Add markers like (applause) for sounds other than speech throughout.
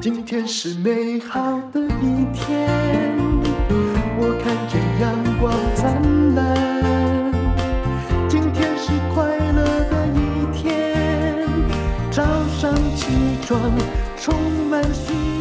今天是美好的一天，我看见阳光灿烂。今天是快乐的一天，早上起床充满希望。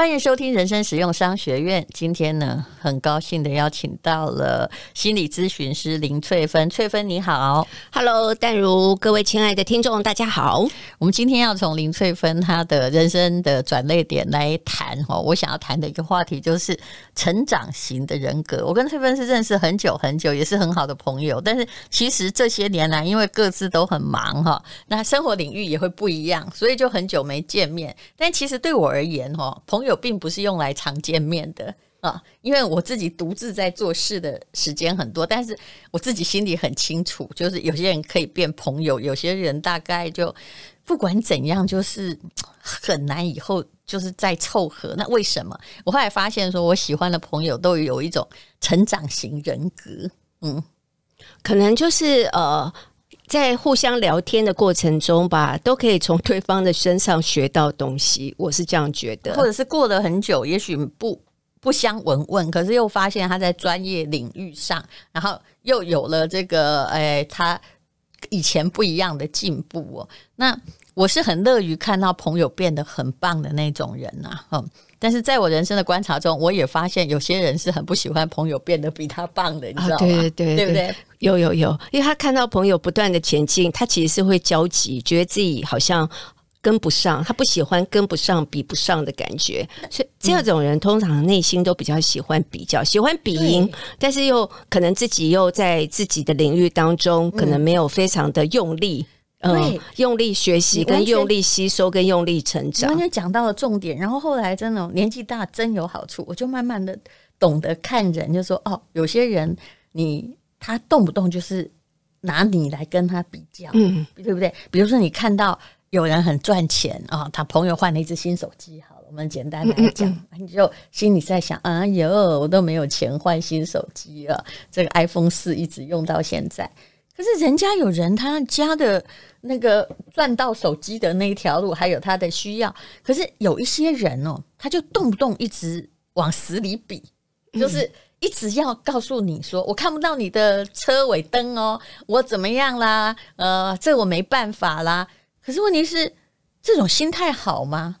欢迎收听人生实用商学院。今天呢，很高兴的邀请到了心理咨询师林翠芬。翠芬你好，Hello，淡如，各位亲爱的听众，大家好。我们今天要从林翠芬她的人生的转捩点来谈哦。我想要谈的一个话题就是成长型的人格。我跟翠芬是认识很久很久，也是很好的朋友。但是其实这些年来，因为各自都很忙哈，那生活领域也会不一样，所以就很久没见面。但其实对我而言哈，朋友并不是用来常见面的。啊，因为我自己独自在做事的时间很多，但是我自己心里很清楚，就是有些人可以变朋友，有些人大概就不管怎样，就是很难以后就是再凑合。那为什么？我后来发现，说我喜欢的朋友都有一种成长型人格，嗯，可能就是呃，在互相聊天的过程中吧，都可以从对方的身上学到东西。我是这样觉得，或者是过了很久，也许不。不相闻问，可是又发现他在专业领域上，然后又有了这个，诶，他以前不一样的进步哦。那我是很乐于看到朋友变得很棒的那种人呐，嗯。但是在我人生的观察中，我也发现有些人是很不喜欢朋友变得比他棒的，你知道吗？对对对，对不对？有有有，因为他看到朋友不断的前进，他其实是会焦急，觉得自己好像。跟不上，他不喜欢跟不上、比不上的感觉，所以这种人通常内心都比较喜欢比较，喜欢比赢，但是又可能自己又在自己的领域当中，可能没有非常的用力，嗯，呃、用力学习、跟用力吸收、跟用力成长。完全讲到了重点，然后后来真的年纪大真有好处，我就慢慢的懂得看人，就说哦，有些人你他动不动就是拿你来跟他比较，嗯，对不对？比如说你看到。有人很赚钱啊，他朋友换了一只新手机。好了，我们简单来讲，嗯嗯，你就心里在想：哎呦，我都没有钱换新手机了，这个 iPhone 四一直用到现在。可是人家有人他家的那个赚到手机的那一条路，还有他的需要。可是有一些人哦，他就动不动一直往死里比，就是一直要告诉你说：我看不到你的车尾灯哦，我怎么样啦？呃，这我没办法啦。可是问题是，这种心态好吗？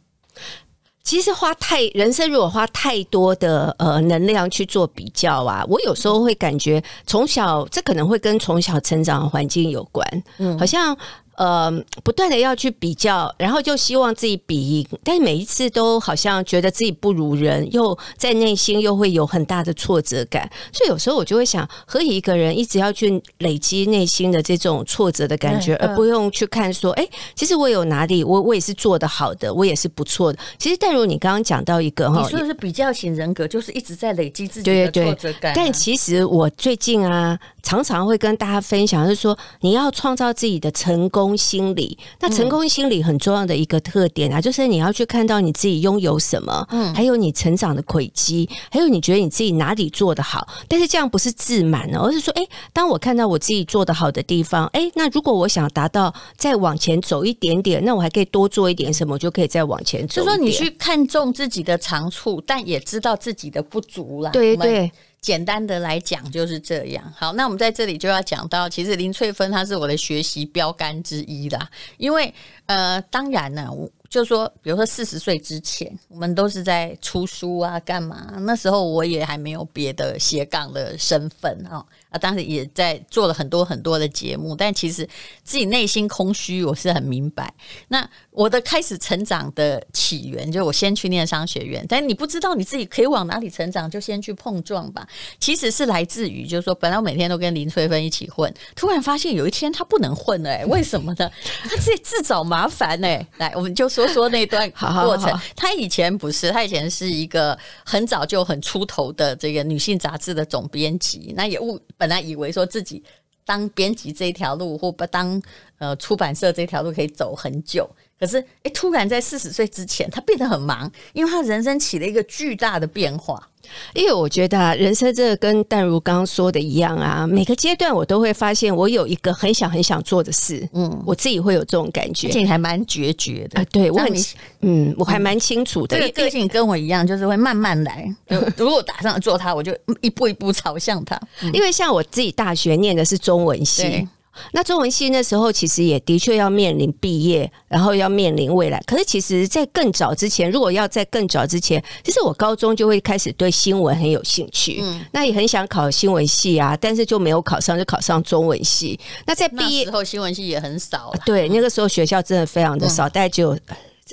其实花太人生，如果花太多的呃能量去做比较啊，我有时候会感觉从小这可能会跟从小成长环境有关，嗯，好像。呃，不断的要去比较，然后就希望自己比赢，但是每一次都好像觉得自己不如人，又在内心又会有很大的挫折感。所以有时候我就会想，何以一个人一直要去累积内心的这种挫折的感觉，而不用去看说，哎，其实我有哪里，我我也是做的好的，我也是不错的。其实，戴如你刚刚讲到一个哈，你说的是比较型人格，就是一直在累积自己的挫折感啊。但其实我最近啊，常常会跟大家分享，就是说你要创造自己的成功。心理，那成功心理很重要的一个特点啊，嗯、就是你要去看到你自己拥有什么，嗯，还有你成长的轨迹，还有你觉得你自己哪里做得好。但是这样不是自满呢，而是说，哎、欸，当我看到我自己做得好的地方，哎、欸，那如果我想达到再往前走一点点，那我还可以多做一点什么，我就可以再往前走。就说你去看重自己的长处，但也知道自己的不足了。对对。简单的来讲就是这样。好，那我们在这里就要讲到，其实林翠芬她是我的学习标杆之一啦。因为呃，当然呢，我就说，比如说四十岁之前，我们都是在出书啊，干嘛？那时候我也还没有别的斜杠的身份啊。啊，当时也在做了很多很多的节目，但其实自己内心空虚，我是很明白。那我的开始成长的起源，就我先去念商学院，但你不知道你自己可以往哪里成长，就先去碰撞吧。其实是来自于，就是说，本来我每天都跟林翠芬一起混，突然发现有一天他不能混了，为什么呢？他自己自找麻烦呢。来，我们就说说那段 (laughs) 过程。他以前不是，他以前是一个很早就很出头的这个女性杂志的总编辑，那也误。本来以为说自己当编辑这条路或不当呃出版社这条路可以走很久，可是，哎，突然在四十岁之前，他变得很忙，因为他人生起了一个巨大的变化。因为我觉得啊，人生这个跟淡如刚刚说的一样啊，每个阶段我都会发现我有一个很想很想做的事，嗯，我自己会有这种感觉，而且你还蛮决绝的，呃、对我很，嗯，我还蛮清楚的，这个个性跟我一样，就是会慢慢来，(laughs) 如果打算做它，我就一步一步朝向它。嗯、因为像我自己大学念的是中文系。那中文系那时候其实也的确要面临毕业，然后要面临未来。可是其实，在更早之前，如果要在更早之前，其实我高中就会开始对新闻很有兴趣，嗯，那也很想考新闻系啊，但是就没有考上，就考上中文系。那在毕业之后，新闻系也很少。对，(laughs) 那个时候学校真的非常的少，大概就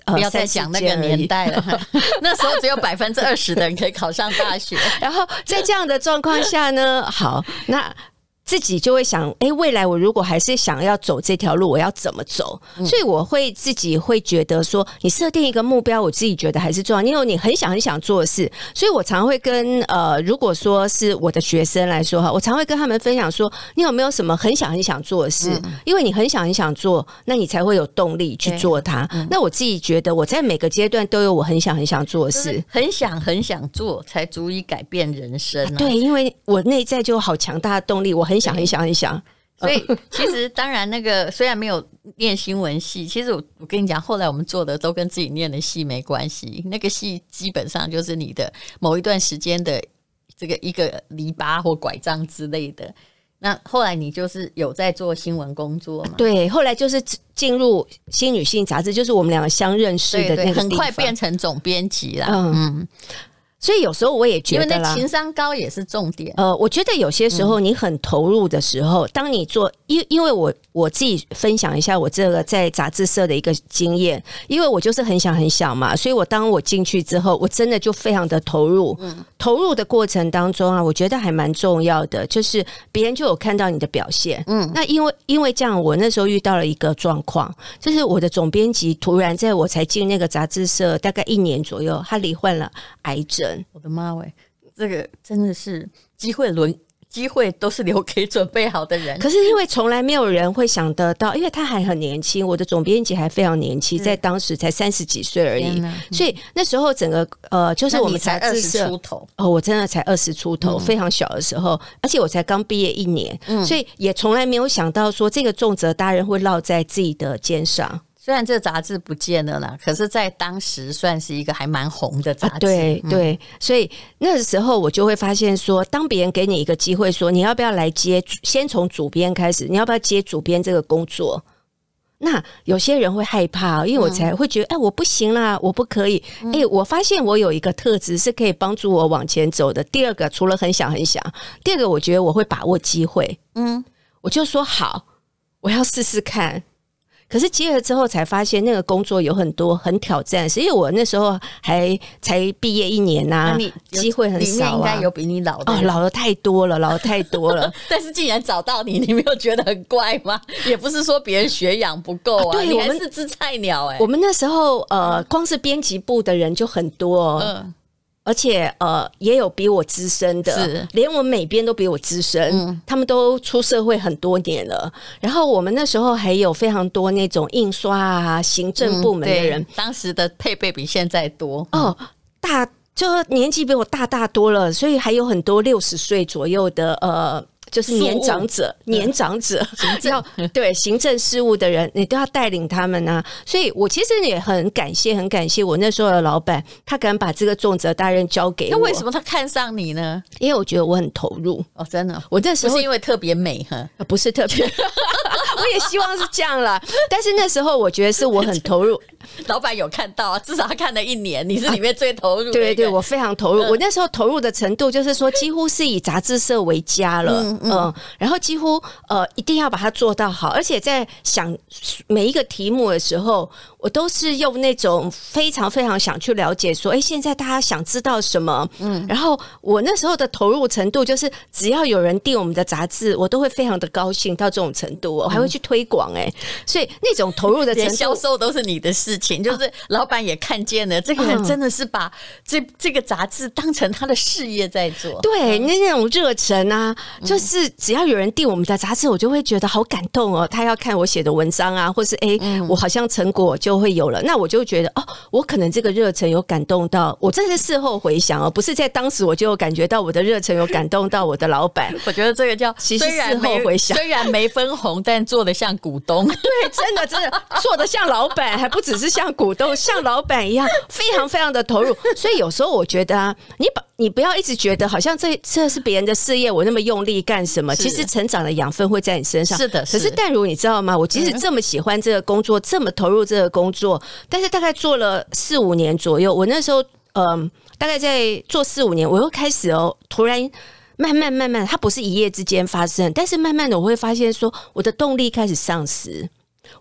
不要再讲那个年代了。(laughs) (laughs) 那时候只有百分之二十的人可以考上大学。然后在这样的状况下呢，好，那。自己就会想，哎，未来我如果还是想要走这条路，我要怎么走？所以我会自己会觉得说，你设定一个目标，我自己觉得还是重要。因为你很想很想做的事，所以我常会跟呃，如果说是我的学生来说哈，我常会跟他们分享说，你有没有什么很想很想做的事？因为你很想很想做，那你才会有动力去做它。那我自己觉得，我在每个阶段都有我很想很想做的事，很想很想做，才足以改变人生啊。对，因为我内在就有好强大的动力，我很。很想很想很想，(laughs) 所以 (laughs) 其实当然那个虽然没有念新闻系，其实我我跟你讲，后来我们做的都跟自己念的系没关系。那个系基本上就是你的某一段时间的这个一个篱笆或拐杖之类的。那后来你就是有在做新闻工作吗？对，后来就是进入新女性杂志，就是我们两个相认识的那个，很快变成总编辑了。嗯。嗯所以有时候我也觉得，因为那情商高也是重点。呃，我觉得有些时候你很投入的时候，当你做，因因为我我自己分享一下我这个在杂志社的一个经验，因为我就是很想很想嘛，所以我当我进去之后，我真的就非常的投入。嗯，投入的过程当中啊，我觉得还蛮重要的，就是别人就有看到你的表现。嗯，那因为因为这样，我那时候遇到了一个状况，就是我的总编辑突然在我才进那个杂志社大概一年左右，他罹患了癌症。我的妈喂，这个真的是机会轮。机会都是留给准备好的人，可是因为从来没有人会想得到，因为他还很年轻，我的总编辑还非常年轻，在当时才三十几岁而已，所以那时候整个呃，就是我们才二十出头。哦，我真的才二十出头，非常小的时候，而且我才刚毕业一年，嗯。所以也从来没有想到说这个重责大任会落在自己的肩上。虽然这杂志不见了啦，可是，在当时算是一个还蛮红的杂志。对对，所以那个时候我就会发现说，当别人给你一个机会，说你要不要来接，先从主编开始，你要不要接主编这个工作？那有些人会害怕，因为我才会觉得，哎，我不行啦，我不可以。哎，我发现我有一个特质是可以帮助我往前走的。第二个，除了很想很想，第二个，我觉得我会把握机会。嗯，我就说好，我要试试看。可是接了之后才发现，那个工作有很多很挑战，是因为我那时候还才毕业一年呐、啊，机会很少啊。应该有比你老的哦，老的太多了，老的太多了。(laughs) 但是既然找到你，你没有觉得很怪吗？也不是说别人学养不够啊，对，我们是只菜鸟哎、欸。我们那时候呃，光是编辑部的人就很多、哦。嗯。而且呃，也有比我资深的，是连我们美编都比我资深，嗯，他们都出社会很多年了。然后我们那时候还有非常多那种印刷啊、行政部门的人，嗯、当时的配备比现在多哦，大就年纪比我大大多了，所以还有很多六十岁左右的呃。就是年长者，年长者行政 (laughs) 对行政事务的人，你都要带领他们啊。所以我其实也很感谢，很感谢我那时候的老板，他敢把这个重责大任交给我。那为什么他看上你呢？因为我觉得我很投入哦，真的。我那时候是因为特别美哈，不是特别。(laughs) 我也希望是这样啦。但是那时候我觉得是我很投入。老板有看到啊，至少他看了一年，你是里面最投入的。对对，我非常投入。我那时候投入的程度，就是说几乎是以杂志社为家了。嗯，然后几乎呃一定要把它做到好，而且在想每一个题目的时候，我都是用那种非常非常想去了解，说，哎，现在大家想知道什么？嗯，然后我那时候的投入程度，就是只要有人订我们的杂志，我都会非常的高兴到这种程度，我还会去推广。哎，所以那种投入的程度，销售都是你的事情。情，就是老板也看见了，这个人真的是把这这个杂志当成他的事业在做。对，那那种热忱啊，就是只要有人订我们的杂志，我就会觉得好感动哦。他要看我写的文章啊，或是哎，我好像成果就会有了，那我就觉得哦，我可能这个热忱有感动到我。这是事后回想哦，不是在当时我就感觉到我的热忱有感动到我的老板。(laughs) 我觉得这个叫其实事后回想，(laughs) 虽然没分红，但做的像股东。(laughs) 对，真的真的做的像老板，还不只是像股东，像老板一样，非常非常的投入。所以有时候我觉得啊，你把你不要一直觉得好像这这是别人的事业，我那么用力干什么？其实成长的养分会在你身上。是的，可是淡如你知道吗？我即使这么喜欢这个工作，这么投入这个工作，但是大概做了四五年左右，我那时候嗯、大概在做四五年，我又开始哦，突然。慢慢慢慢，它不是一夜之间发生，但是慢慢的我会发现说，我的动力开始丧失，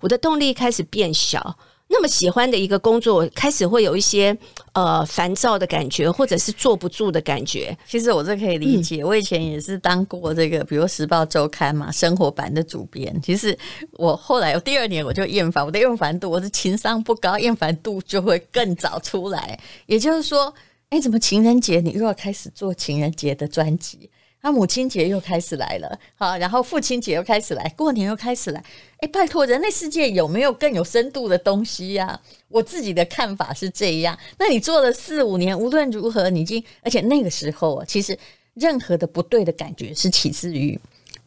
我的动力开始变小。那么喜欢的一个工作，开始会有一些呃烦躁的感觉，或者是坐不住的感觉。其实我这可以理解，嗯、我以前也是当过这个，比如《时报周刊》嘛，生活版的主编。其实我后来我第二年我就厌烦，我的厌烦度，我的情商不高，厌烦度就会更早出来。也就是说。哎，怎么情人节你又要开始做情人节的专辑？那母亲节又开始来了，好，然后父亲节又开始来，过年又开始来。哎，拜托，人类世界有没有更有深度的东西呀？我自己的看法是这样。那你做了四五年，无论如何，你已经，而且那个时候啊，其实任何的不对的感觉是起自于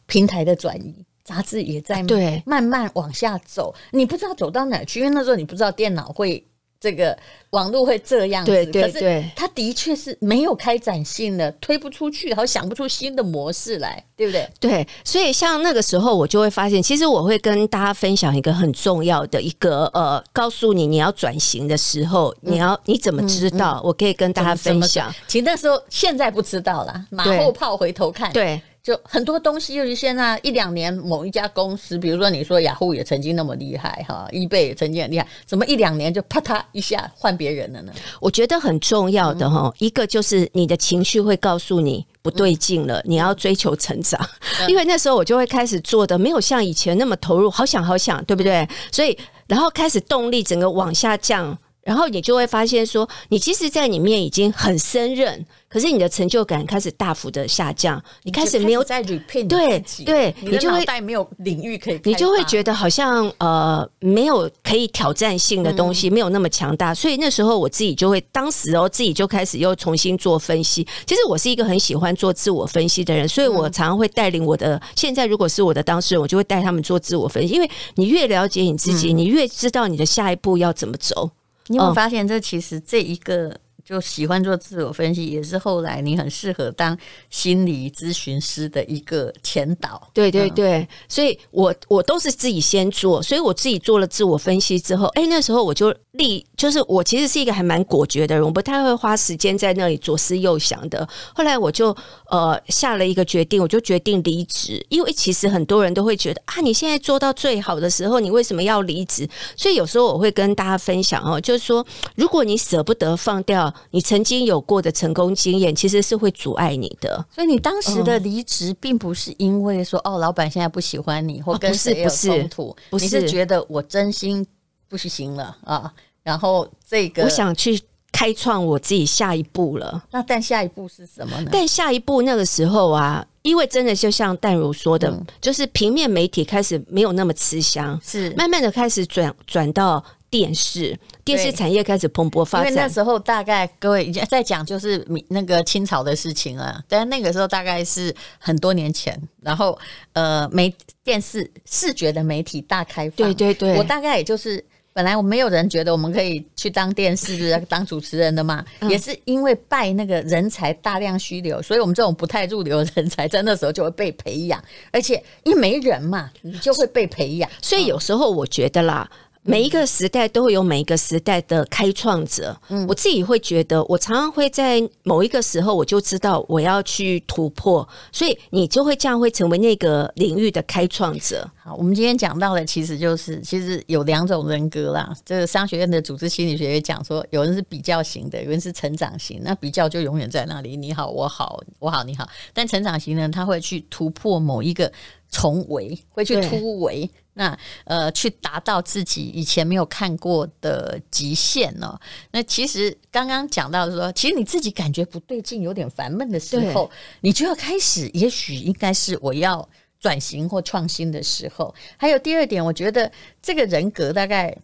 平台的转移，杂志也在对慢慢往下走，你不知道走到哪去，因为那时候你不知道电脑会。这个网络会这样子，对对对，它的确是没有开展性的，推不出去，好想不出新的模式来，对不对？对，所以像那个时候，我就会发现，其实我会跟大家分享一个很重要的一个呃，告诉你你要转型的时候，你要你怎么知道？嗯嗯、我可以跟大家分享。其实那时候现在不知道啦，马后炮回头看，对。对就很多东西，就是现在一两年，某一家公司，比如说你说雅虎也曾经那么厉害哈，eBay 也曾经很厉害，怎么一两年就啪嗒一下换别人了呢？我觉得很重要的哈，一个就是你的情绪会告诉你不对劲了，你要追求成长。因为那时候我就会开始做的没有像以前那么投入，好想好想，对不对？所以然后开始动力整个往下降。然后你就会发现说，你其实，在里面已经很胜任，可是你的成就感开始大幅的下降，你开始没有在 repeat 对对，你就会没有领域可以，你就会觉得好像呃没有可以挑战性的东西，没有那么强大。所以那时候我自己就会，当时哦自己就开始又重新做分析。其实我是一个很喜欢做自我分析的人，所以我常常会带领我的。现在如果是我的当事人，我就会带他们做自我分析，因为你越了解你自己，你越知道你的下一步要怎么走。你有没有发现，这其实这一个就喜欢做自我分析，也是后来你很适合当心理咨询师的一个前导。对对对，所以我我都是自己先做，所以我自己做了自我分析之后，哎，那时候我就。立就是我其实是一个还蛮果决的人，我不太会花时间在那里左思右想的。后来我就呃下了一个决定，我就决定离职，因为其实很多人都会觉得啊，你现在做到最好的时候，你为什么要离职？所以有时候我会跟大家分享哦，就是说，如果你舍不得放掉你曾经有过的成功经验，其实是会阻碍你的。所以你当时的离职并不是因为说哦，老板现在不喜欢你，或跟谁有冲突，不是，你是觉得我真心。不行了啊！然后这个，我想去开创我自己下一步了。那但下一步是什么呢？但下一步那个时候啊，因为真的就像淡如说的，嗯、就是平面媒体开始没有那么吃香，是慢慢的开始转转到电视，电视产业开始蓬勃发展。因为那时候大概各位在讲就是那个清朝的事情啊，但那个时候大概是很多年前，然后呃，媒电视视觉的媒体大开放，对对对，我大概也就是。本来我没有人觉得我们可以去当电视当主持人的嘛，也是因为拜那个人才大量虚流，所以我们这种不太入流的人才在那时候就会被培养，而且因为没人嘛，你就会被培养。所以有时候我觉得啦。每一个时代都会有每一个时代的开创者。嗯，我自己会觉得，我常常会在某一个时候，我就知道我要去突破，所以你就会这样会成为那个领域的开创者。好，我们今天讲到的其实就是，其实有两种人格啦。这个商学院的组织心理学也讲说，有人是比较型的，有人是成长型。那比较就永远在那里，你好，我好，我好，你好。但成长型呢，他会去突破某一个。重围，会去突围，那呃，去达到自己以前没有看过的极限呢、哦。那其实刚刚讲到说，其实你自己感觉不对劲，有点烦闷的时候，你就要开始，也许应该是我要转型或创新的时候。还有第二点，我觉得这个人格大概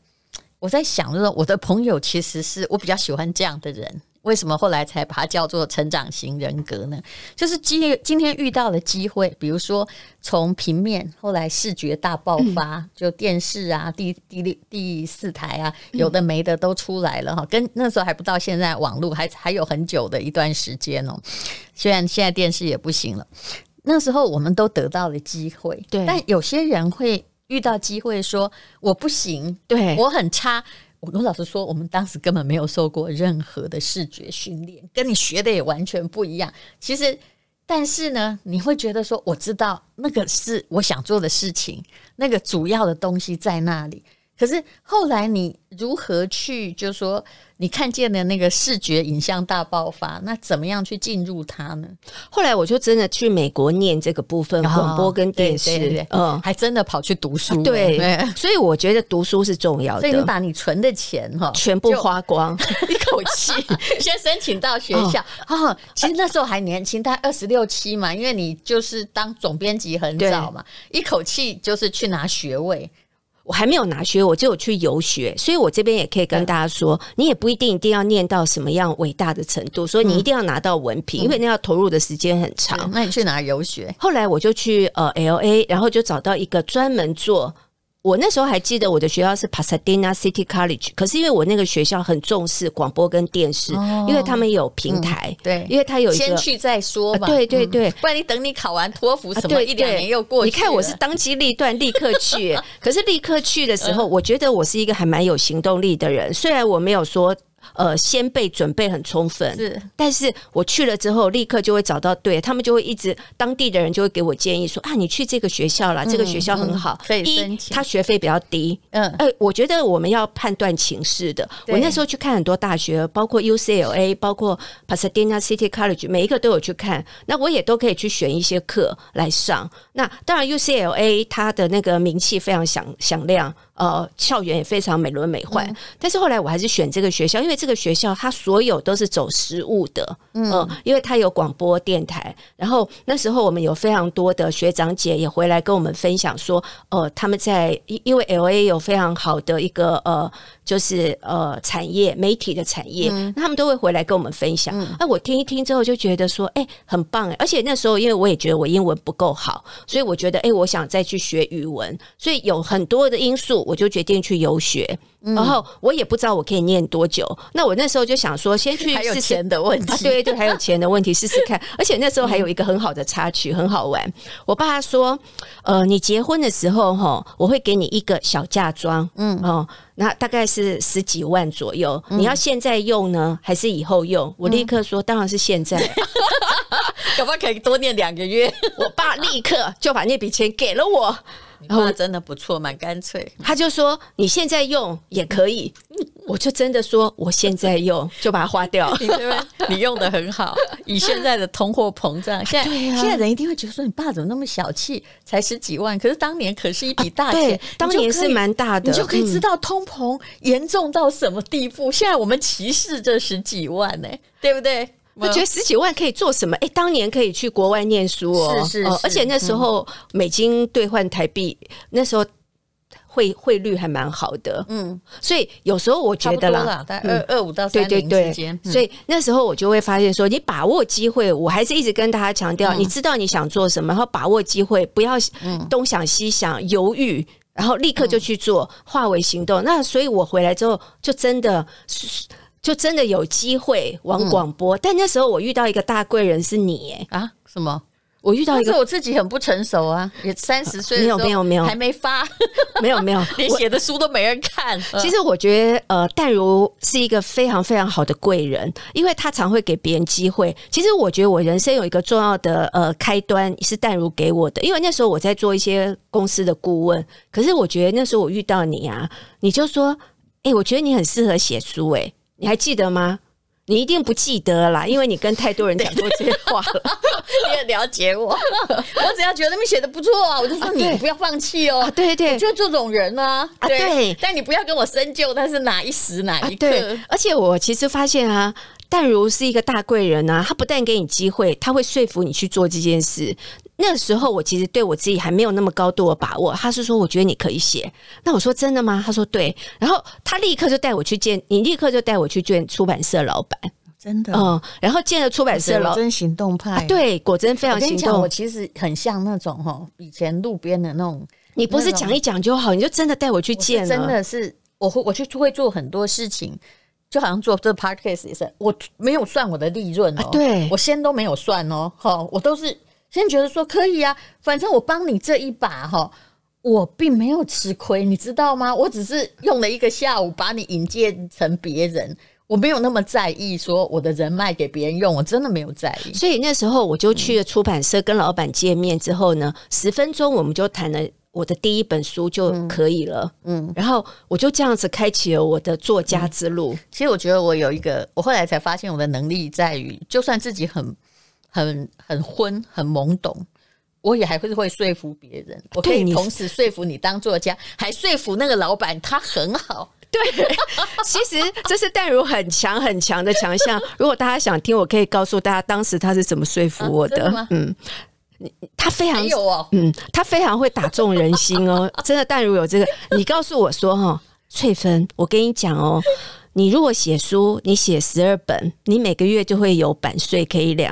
我在想，就是我的朋友其实是我比较喜欢这样的人。为什么后来才把它叫做成长型人格呢？就是今今天遇到了机会，比如说从平面后来视觉大爆发，嗯、就电视啊，第第六第四台啊，有的没的都出来了哈。嗯、跟那时候还不到现在网络还还有很久的一段时间哦。虽然现在电视也不行了，那时候我们都得到了机会。对，但有些人会遇到机会说我不行，对我很差。我老师说，我们当时根本没有受过任何的视觉训练，跟你学的也完全不一样。其实，但是呢，你会觉得说，我知道那个是我想做的事情，那个主要的东西在那里。可是后来你如何去，就是说你看见的那个视觉影像大爆发，那怎么样去进入它呢？后来我就真的去美国念这个部分，广播跟电视，哦、对对对嗯，还真的跑去读书。对，所以我觉得读书是重要的。所以你把你存的钱哈全部花光，(laughs) 一口气 (laughs) 先申请到学校啊、哦。其实那时候还年轻，大概二十六七嘛，因为你就是当总编辑很早嘛，一口气就是去拿学位。我还没有拿学，我就有去游学，所以我这边也可以跟大家说，你也不一定一定要念到什么样伟大的程度，所以你一定要拿到文凭，因为那要投入的时间很长。那你去哪游学？后来我就去呃 LA，然后就找到一个专门做。我那时候还记得我的学校是 Pasadena City College，可是因为我那个学校很重视广播跟电视，哦、因为他们有平台，嗯、对，因为他有一个先去再说吧，呃、对对对、嗯，(laughs) 不然你等你考完托福什么、一两年又过去，你看我是当机立断立刻去，(laughs) 可是立刻去的时候，我觉得我是一个还蛮有行动力的人，虽然我没有说。呃，先备准备很充分，是，但是我去了之后，立刻就会找到对，他们就会一直当地的人就会给我建议说啊，你去这个学校啦，嗯、这个学校很好，可以申请，他学费比较低，嗯，哎、呃，我觉得我们要判断情势的。我那时候去看很多大学，包括 UCLA，包括 Pasadena City College，每一个都有去看，那我也都可以去选一些课来上。那当然 UCLA 它的那个名气非常响响亮。呃，校园也非常美轮美奂，嗯、但是后来我还是选这个学校，因为这个学校它所有都是走实务的，嗯、呃，因为它有广播电台，然后那时候我们有非常多的学长姐也回来跟我们分享说，呃，他们在因为 LA 有非常好的一个呃。就是呃，产业媒体的产业，嗯、那他们都会回来跟我们分享。那、嗯、我听一听之后就觉得说，哎、欸，很棒哎！而且那时候，因为我也觉得我英文不够好，所以我觉得，哎、欸，我想再去学语文。所以有很多的因素，我就决定去游学。嗯、然后我也不知道我可以念多久。那我那时候就想说，先去。(laughs) 还有钱的问题，啊、对对，还有钱的问题，试试看。而且那时候还有一个很好的插曲，很好玩。我爸说，呃，你结婚的时候哈，我会给你一个小嫁妆，嗯哦。那大概是十几万左右，嗯、你要现在用呢，还是以后用？我立刻说，当然是现在。(laughs) 可不可以多念两个月？(laughs) 我爸立刻就把那笔钱给了我。然后真的不错，蛮干脆。他就说：“你现在用也可以。”我就真的说：“我现在用就把它花掉。(laughs) ”你你用的很好。(laughs) 以现在的通货膨胀，现在现在人一定会觉得说：“你爸怎么那么小气？才十几万，可是当年可是一笔大钱。当年是蛮大的，你就可以知道通膨严重到什么地步。现在我们歧视这十几万呢，对不对？”我觉得十几万可以做什么？哎、欸，当年可以去国外念书哦，是是，是、哦，而且那时候美金兑换台币，嗯、那时候汇汇率还蛮好的，嗯，所以有时候我觉得啦，大概二二五到三零之间，所以那时候我就会发现说，你把握机会，我还是一直跟大家强调，嗯、你知道你想做什么，然后把握机会，不要东想西想，犹豫，然后立刻就去做，化为行动。那所以我回来之后，就真的是。就真的有机会往广播，嗯、但那时候我遇到一个大贵人是你耶啊什么？我遇到一个，是我自己很不成熟啊，也 (laughs) 三十岁，没有没有没有，还没发，没 (laughs) 有没有，(laughs) 连写的书都没人看。其实我觉得呃，淡如是一个非常非常好的贵人，因为他常会给别人机会。其实我觉得我人生有一个重要的呃开端是淡如给我的，因为那时候我在做一些公司的顾问，可是我觉得那时候我遇到你啊，你就说，哎、欸，我觉得你很适合写书、欸，哎。你还记得吗？你一定不记得啦，(laughs) 因为你跟太多人讲过这些话了。(laughs) 你很了解我，(laughs) 我只要觉得他们写的不错啊，我就说你不要放弃哦。对对，就这种人啊，对。对，但你不要跟我深究他是哪一时哪一刻。对，而且我其实发现啊。淡如是一个大贵人啊，他不但给你机会，他会说服你去做这件事。那个时候我其实对我自己还没有那么高度的把握。他是说，我觉得你可以写。那我说真的吗？他说对。然后他立刻就带我去见，你立刻就带我去见出版社老板。真的，嗯。然后见了出版社老板，真行动派。啊、对，果真非常行动。我，我其实很像那种哈，以前路边的那种。你不是讲一讲就好，你就真的带我去见了。真的是，我会我去会做很多事情。就好像做这 podcast 也是，我没有算我的利润哦，对，我先都没有算哦，哈，我都是先觉得说可以啊，反正我帮你这一把哈，我并没有吃亏，你知道吗？我只是用了一个下午把你引荐成别人，我没有那么在意说我的人脉给别人用，我真的没有在意。所以那时候我就去了出版社跟老板见面之后呢，十分钟我们就谈了。我的第一本书就可以了，嗯，嗯，然后我就这样子开启了我的作家之路。嗯。其实我觉得我有一个，我后来才发现我的能力在于，就算自己很、很、很昏、很懵懂，我也还会会说服别人。我可以同时说服你当作家，还说服那个老板他很好。对，其实这是淡如很强很强的强项。如果大家想听，我可以告诉大家当时他是怎么说服我的。啊、嗯。他非常有哦，嗯，他非常会打中人心哦，(laughs) 真的。淡如有这个，你告诉我说哈，翠芬，我跟你讲哦，你如果写书，你写十二本，你每个月就会有版税可以领。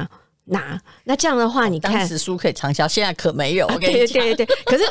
那那这样的话，你看，当时书可以畅销，现在可没有。我跟你讲，对对对，(laughs) 可是。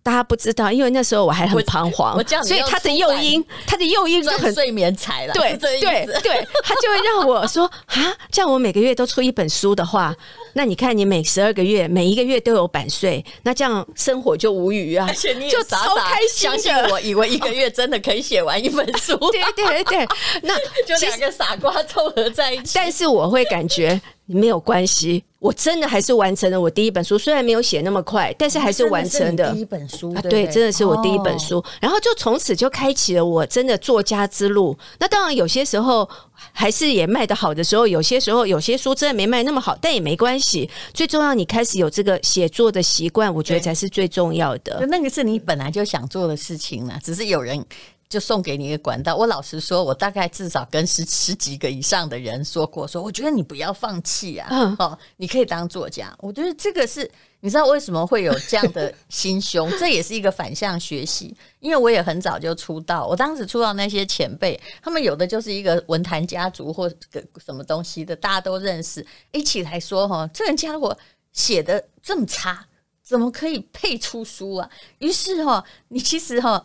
大家不知道，因为那时候我还很彷徨，所以他的诱因，他的诱因就很睡眠财了。对对对，他就会让我说啊，这样我每个月都出一本书的话，那你看你每十二个月每一个月都有版税，那这样生活就无余啊，而且你就超开心。相信我，以为一个月真的可以写完一本书。对对对，那 (laughs) 就两个傻瓜凑合在一起。但是我会感觉。没有关系，我真的还是完成了我第一本书，虽然没有写那么快，但是还是完成的。第一本书啊，对，真的是我第一本书。哦、然后就从此就开启了我真的作家之路。那当然有些时候还是也卖得好的时候，有些时候有些书真的没卖那么好，但也没关系。最重要，你开始有这个写作的习惯，我觉得才是最重要的。那个是你本来就想做的事情呢，只是有人。就送给你一个管道。我老实说，我大概至少跟十十几个以上的人说过，说我觉得你不要放弃啊，嗯、哦，你可以当作家。我觉得这个是，你知道为什么会有这样的心胸？(laughs) 这也是一个反向学习。因为我也很早就出道，我当时出道那些前辈，他们有的就是一个文坛家族或个什么东西的，大家都认识。一起来说哈，这个家伙写的这么差，怎么可以配出书啊？于是哈，你其实哈。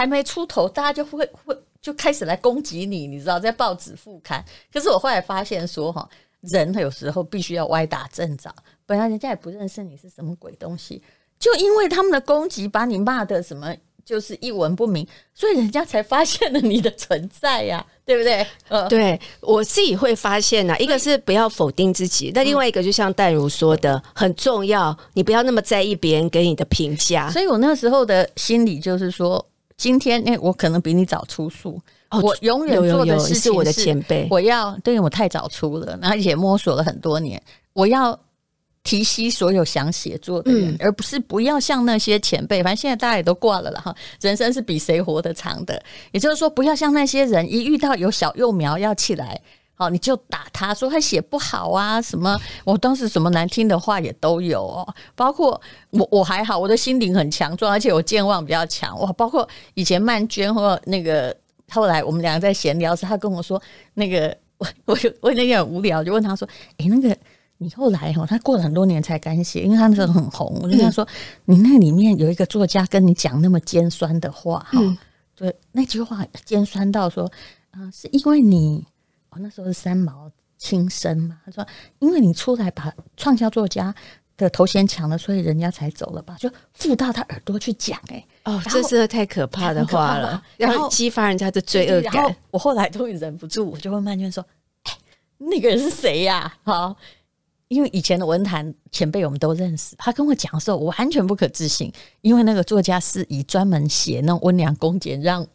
还没出头，大家就会会就开始来攻击你，你知道，在报纸副刊。可是我后来发现说，哈，人有时候必须要歪打正着。本来人家也不认识你是什么鬼东西，就因为他们的攻击，把你骂的什么就是一文不名，所以人家才发现了你的存在呀，对不对？(laughs) 呃，对我自己会发现呐，一个是不要否定自己，那另外一个就像淡如说的，很重要，你不要那么在意别人给你的评价。所以我那时候的心理就是说。今天，哎，我可能比你早出书。哦、我永远做的事情是我的前辈。我要，对，我太早出了，然后也摸索了很多年。我要提携所有想写作的人，嗯、而不是不要像那些前辈。反正现在大家也都挂了了哈。人生是比谁活得长的，也就是说，不要像那些人，一遇到有小幼苗要起来。哦，你就打他说他写不好啊，什么？我当时什么难听的话也都有哦，包括我我还好，我的心灵很强壮，而且我健忘比较强。哇，包括以前曼娟或那个后来我们两个在闲聊时，他跟我说那个我我我那天很无聊，就问他说：“诶，那个你后来哈，他过了很多年才敢写，因为他那时候很红。”我就跟他说：“你那里面有一个作家跟你讲那么尖酸的话哈，对，那句话尖酸到说啊，是因为你。”哦，那时候是三毛亲生嘛？他说：“因为你出来把创销作家的头衔抢了，所以人家才走了吧？”就附到他耳朵去讲，哎，哦，这是太可怕的话了，然后激发人家的罪恶感。我后来终于忍不住，我就问曼娟说：“哎，那个人是谁呀？”好，因为以前的文坛前辈我们都认识。他跟我讲的时候，我完全不可置信，因为那个作家是以专门写那种温良恭俭让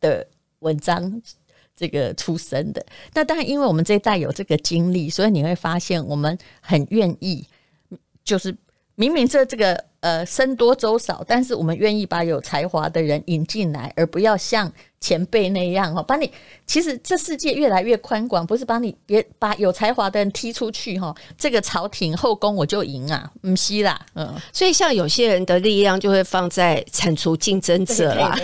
的文章。这个出生的。那当然，因为我们这一代有这个经历，所以你会发现我们很愿意，就是明明这这个呃僧多粥少，但是我们愿意把有才华的人引进来，而不要像。前辈那样哦，把你其实这世界越来越宽广，不是把你别把有才华的人踢出去哈，这个朝廷后宫我就赢啊，不是啦，嗯，所以像有些人的力量就会放在铲除竞争者啦，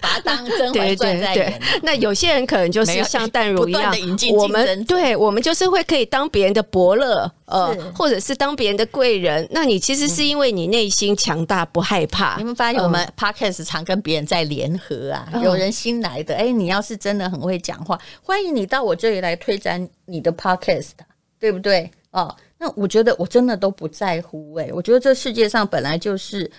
把他当甄嬛传在演。那有些人可能就是像淡如一样，我们对我们就是会可以当别人的伯乐，呃，或者是当别人的贵人。那你其实是因为你内心强大，不害怕。你们发现我们 Podcast 常跟别人在联合啊，有人新。来的哎，你要是真的很会讲话，欢迎你到我这里来推展你的 podcast，对不对？哦，那我觉得我真的都不在乎哎，我觉得这世界上本来就是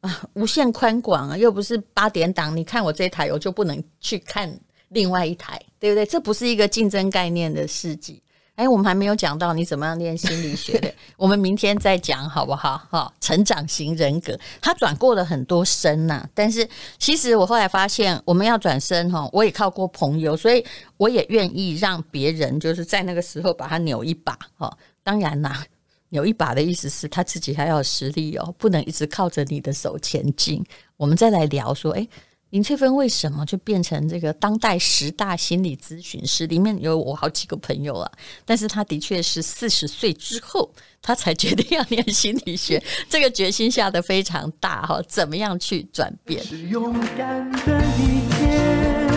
啊无限宽广啊，又不是八点档，你看我这台，我就不能去看另外一台，对不对？这不是一个竞争概念的事迹。哎，我们还没有讲到你怎么样练心理学的，(laughs) 我们明天再讲好不好？哈，成长型人格，他转过了很多身呐。但是其实我后来发现，我们要转身哈，我也靠过朋友，所以我也愿意让别人就是在那个时候把他扭一把。哈，当然啦，扭一把的意思是他自己还要有实力哦，不能一直靠着你的手前进。我们再来聊说，哎。林翠芬为什么就变成这个当代十大心理咨询师？里面有我好几个朋友啊，但是他的确是四十岁之后，他才决定要念心理学，(laughs) 这个决心下的非常大哈、哦。怎么样去转变？是勇敢的一天，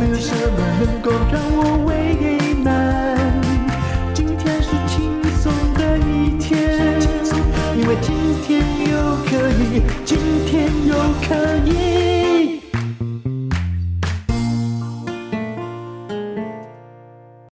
没有什么能够让我为难。今天是轻松的一天，因为今天又可以，今天又可以。